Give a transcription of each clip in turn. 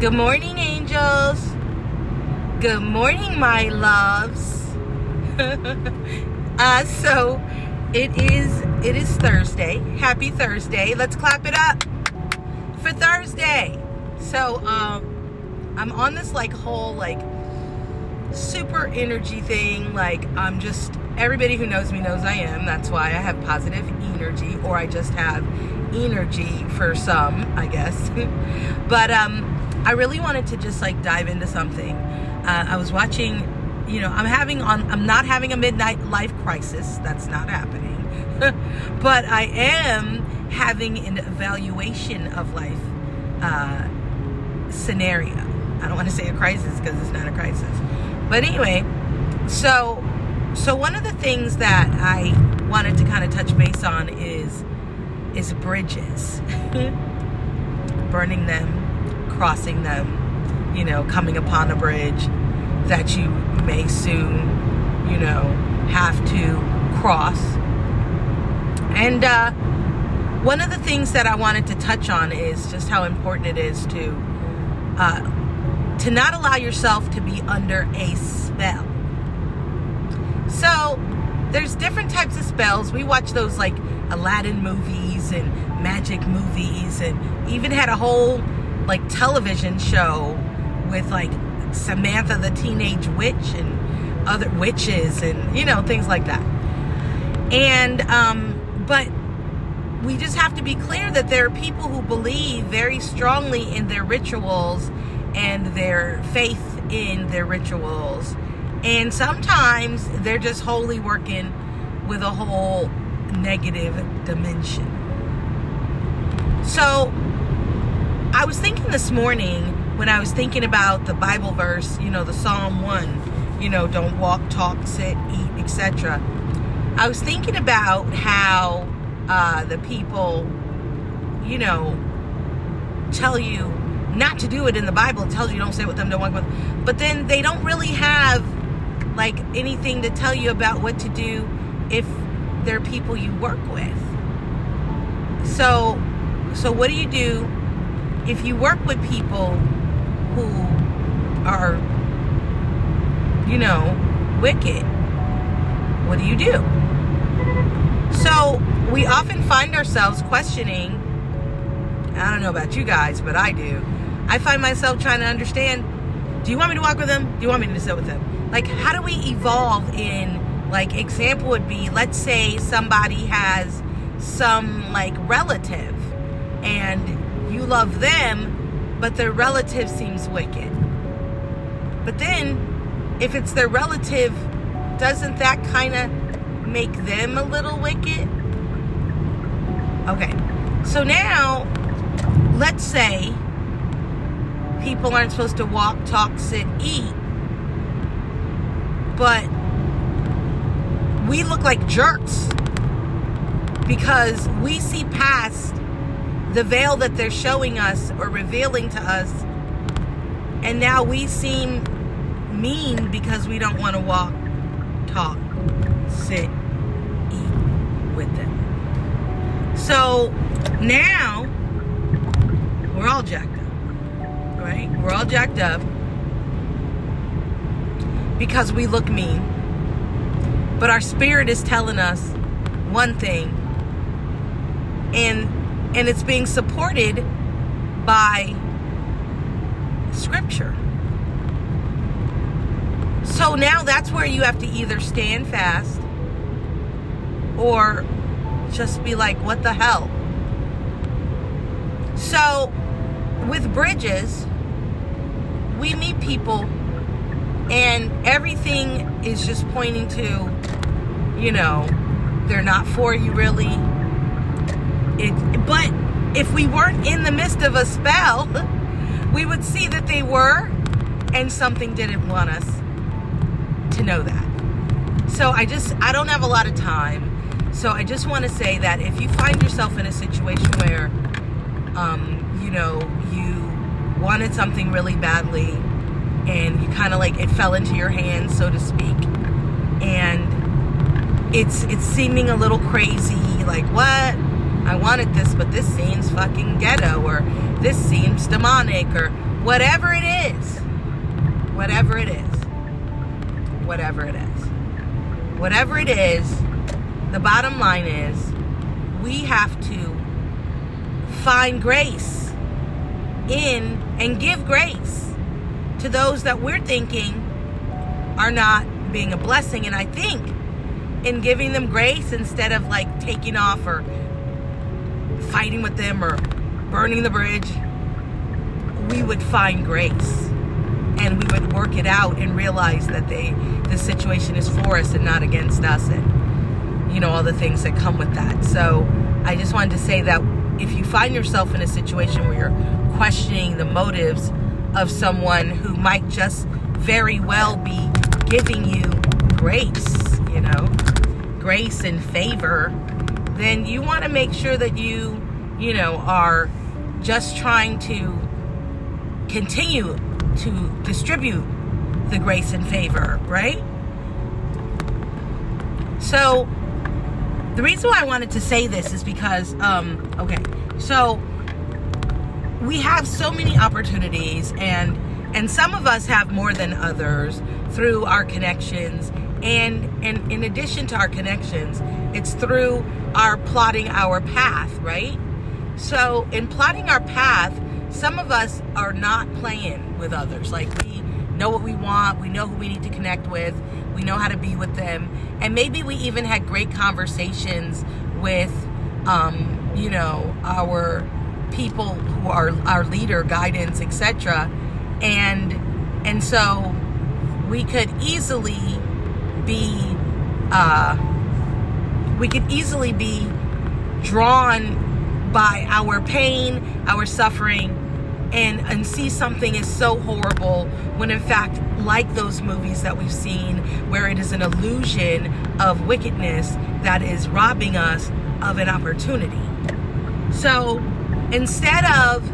Good morning, angels. Good morning, my loves. uh, so it is it is Thursday. Happy Thursday. Let's clap it up for Thursday. So um I'm on this like whole like super energy thing. Like I'm just everybody who knows me knows I am. That's why I have positive energy or I just have energy for some, I guess. but um I really wanted to just like dive into something. Uh, I was watching, you know, I'm having on, I'm not having a midnight life crisis. That's not happening. but I am having an evaluation of life uh, scenario. I don't want to say a crisis because it's not a crisis. But anyway, so so one of the things that I wanted to kind of touch base on is is bridges. Burning them crossing them, you know, coming upon a bridge that you may soon, you know, have to cross. And uh, one of the things that I wanted to touch on is just how important it is to uh, to not allow yourself to be under a spell. So there's different types of spells. We watch those like Aladdin movies and magic movies, and even had a whole like television show with like Samantha the teenage witch and other witches and you know things like that. And um but we just have to be clear that there are people who believe very strongly in their rituals and their faith in their rituals. And sometimes they're just wholly working with a whole negative dimension. So I was thinking this morning when I was thinking about the Bible verse, you know, the Psalm 1, you know, don't walk, talk, sit, eat, etc. I was thinking about how uh, the people, you know, tell you not to do it in the Bible. It tells you don't say with them, don't walk with them. But then they don't really have like anything to tell you about what to do if they're people you work with. So, so what do you do if you work with people who are, you know, wicked, what do you do? So we often find ourselves questioning. I don't know about you guys, but I do. I find myself trying to understand do you want me to walk with them? Do you want me to sit with them? Like, how do we evolve in, like, example would be let's say somebody has some, like, relative and you love them, but their relative seems wicked. But then, if it's their relative, doesn't that kind of make them a little wicked? Okay, so now, let's say people aren't supposed to walk, talk, sit, eat, but we look like jerks because we see past the veil that they're showing us or revealing to us. And now we seem mean because we don't want to walk, talk, sit, eat with them. So now we're all jacked up, right? We're all jacked up because we look mean. But our spirit is telling us one thing. And and it's being supported by scripture. So now that's where you have to either stand fast or just be like, what the hell? So with bridges, we meet people and everything is just pointing to, you know, they're not for you really it, but if we weren't in the midst of a spell, we would see that they were, and something didn't want us to know that. So I just, I don't have a lot of time. So I just want to say that if you find yourself in a situation where, um, you know, you wanted something really badly and you kind of like it fell into your hands, so to speak, and it's it's seeming a little crazy, like what? I wanted this, but this seems fucking ghetto, or this seems demonic, or whatever it is, whatever it is, whatever it is, whatever it is, the bottom line is we have to find grace in and give grace to those that we're thinking are not being a blessing. And I think in giving them grace instead of like taking off or fighting with them or burning the bridge, we would find grace and we would work it out and realize that they the situation is for us and not against us and you know all the things that come with that. So I just wanted to say that if you find yourself in a situation where you're questioning the motives of someone who might just very well be giving you grace, you know, grace and favor, then you want to make sure that you, you know, are just trying to continue to distribute the grace and favor, right? So, the reason why I wanted to say this is because, um, okay, so we have so many opportunities, and and some of us have more than others through our connections, and and in addition to our connections, it's through our plotting our path, right? So, in plotting our path, some of us are not playing with others. Like we know what we want, we know who we need to connect with, we know how to be with them, and maybe we even had great conversations with, um, you know, our people who are our leader, guidance, etc. And and so we could easily be, uh, we could easily be drawn by our pain, our suffering, and and see something is so horrible when in fact like those movies that we've seen where it is an illusion of wickedness that is robbing us of an opportunity. So instead of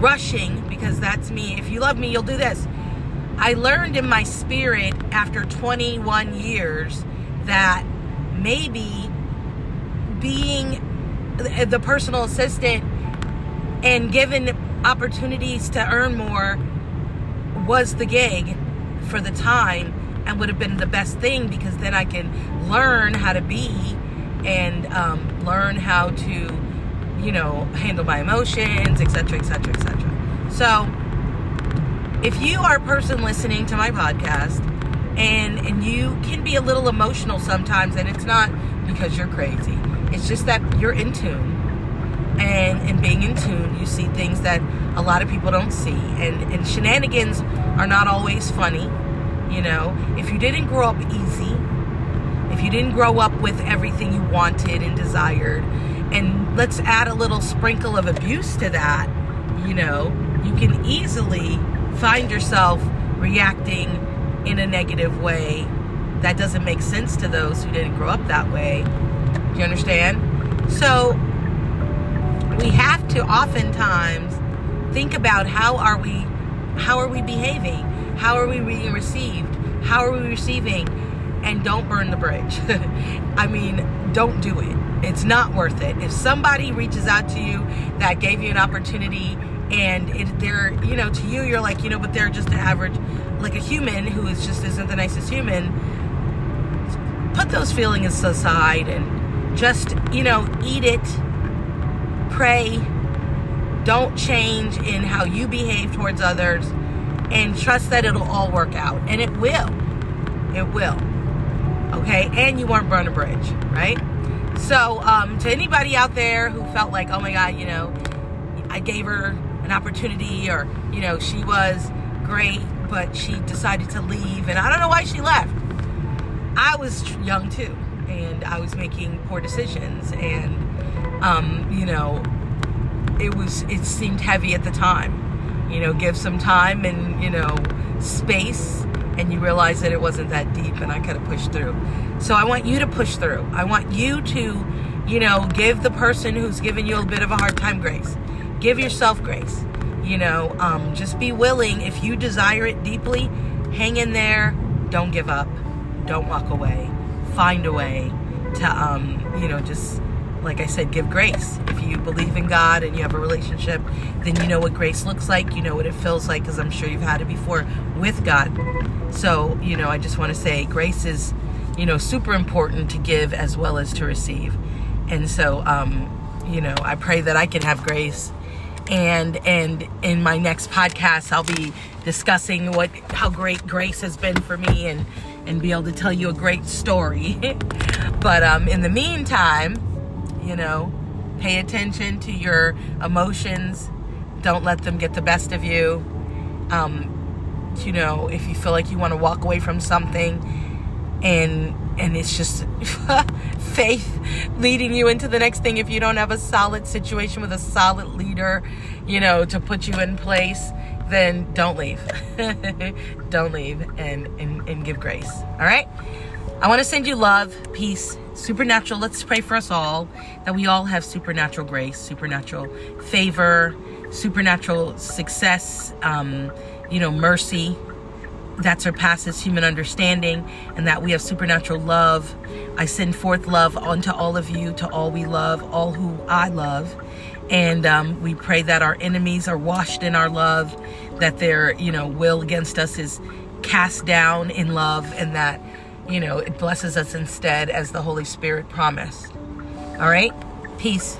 rushing because that's me if you love me you'll do this. I learned in my spirit after 21 years that maybe being the personal assistant and given opportunities to earn more was the gig for the time and would have been the best thing because then I can learn how to be and um, learn how to, you know, handle my emotions, etc., etc., etc. So, if you are a person listening to my podcast and and you can be a little emotional sometimes, and it's not because you're crazy, it's just that you're in tune and in being in tune you see things that a lot of people don't see and and shenanigans are not always funny you know? If you didn't grow up easy if you didn't grow up with everything you wanted and desired and let's add a little sprinkle of abuse to that you know you can easily find yourself reacting in a negative way. That doesn't make sense to those who didn't grow up that way do you understand? So we have to oftentimes think about how are we how are we behaving? How are we being received? How are we receiving? And don't burn the bridge. I mean don't do it. It's not worth it. If somebody reaches out to you that gave you an opportunity and it, they're you know to you you're like you know but they're just an average like a human who is just isn't the nicest human put those feelings aside and just you know eat it pray. Don't change in how you behave towards others and trust that it'll all work out. And it will. It will. Okay? And you won't burn a bridge, right? So, um, to anybody out there who felt like, oh my God, you know, I gave her an opportunity or, you know, she was great, but she decided to leave and I don't know why she left. I was young too and I was making poor decisions and um, you know, it was it seemed heavy at the time. You know, give some time and you know space, and you realize that it wasn't that deep, and I could have pushed through. So I want you to push through. I want you to, you know, give the person who's giving you a bit of a hard time grace. Give yourself grace. You know, um, just be willing. If you desire it deeply, hang in there. Don't give up. Don't walk away. Find a way to, um, you know, just like I said, give grace. If you believe in God and you have a relationship, then you know what grace looks like. You know what it feels like, because I'm sure you've had it before with God. So, you know, I just want to say grace is, you know, super important to give as well as to receive. And so, um, you know, I pray that I can have grace. And and in my next podcast, I'll be discussing what how great grace has been for me and and be able to tell you a great story. but um, in the meantime, you know, pay attention to your emotions. Don't let them get the best of you. Um, you know, if you feel like you want to walk away from something and and it's just faith leading you into the next thing if you don't have a solid situation with a solid leader, you know, to put you in place, then don't leave. don't leave and, and and give grace. All right? I want to send you love, peace, supernatural. Let's pray for us all that we all have supernatural grace, supernatural favor, supernatural success, um, you know, mercy that surpasses human understanding, and that we have supernatural love. I send forth love unto all of you, to all we love, all who I love. And um, we pray that our enemies are washed in our love, that their, you know, will against us is cast down in love, and that you know, it blesses us instead as the Holy Spirit promised. All right? Peace.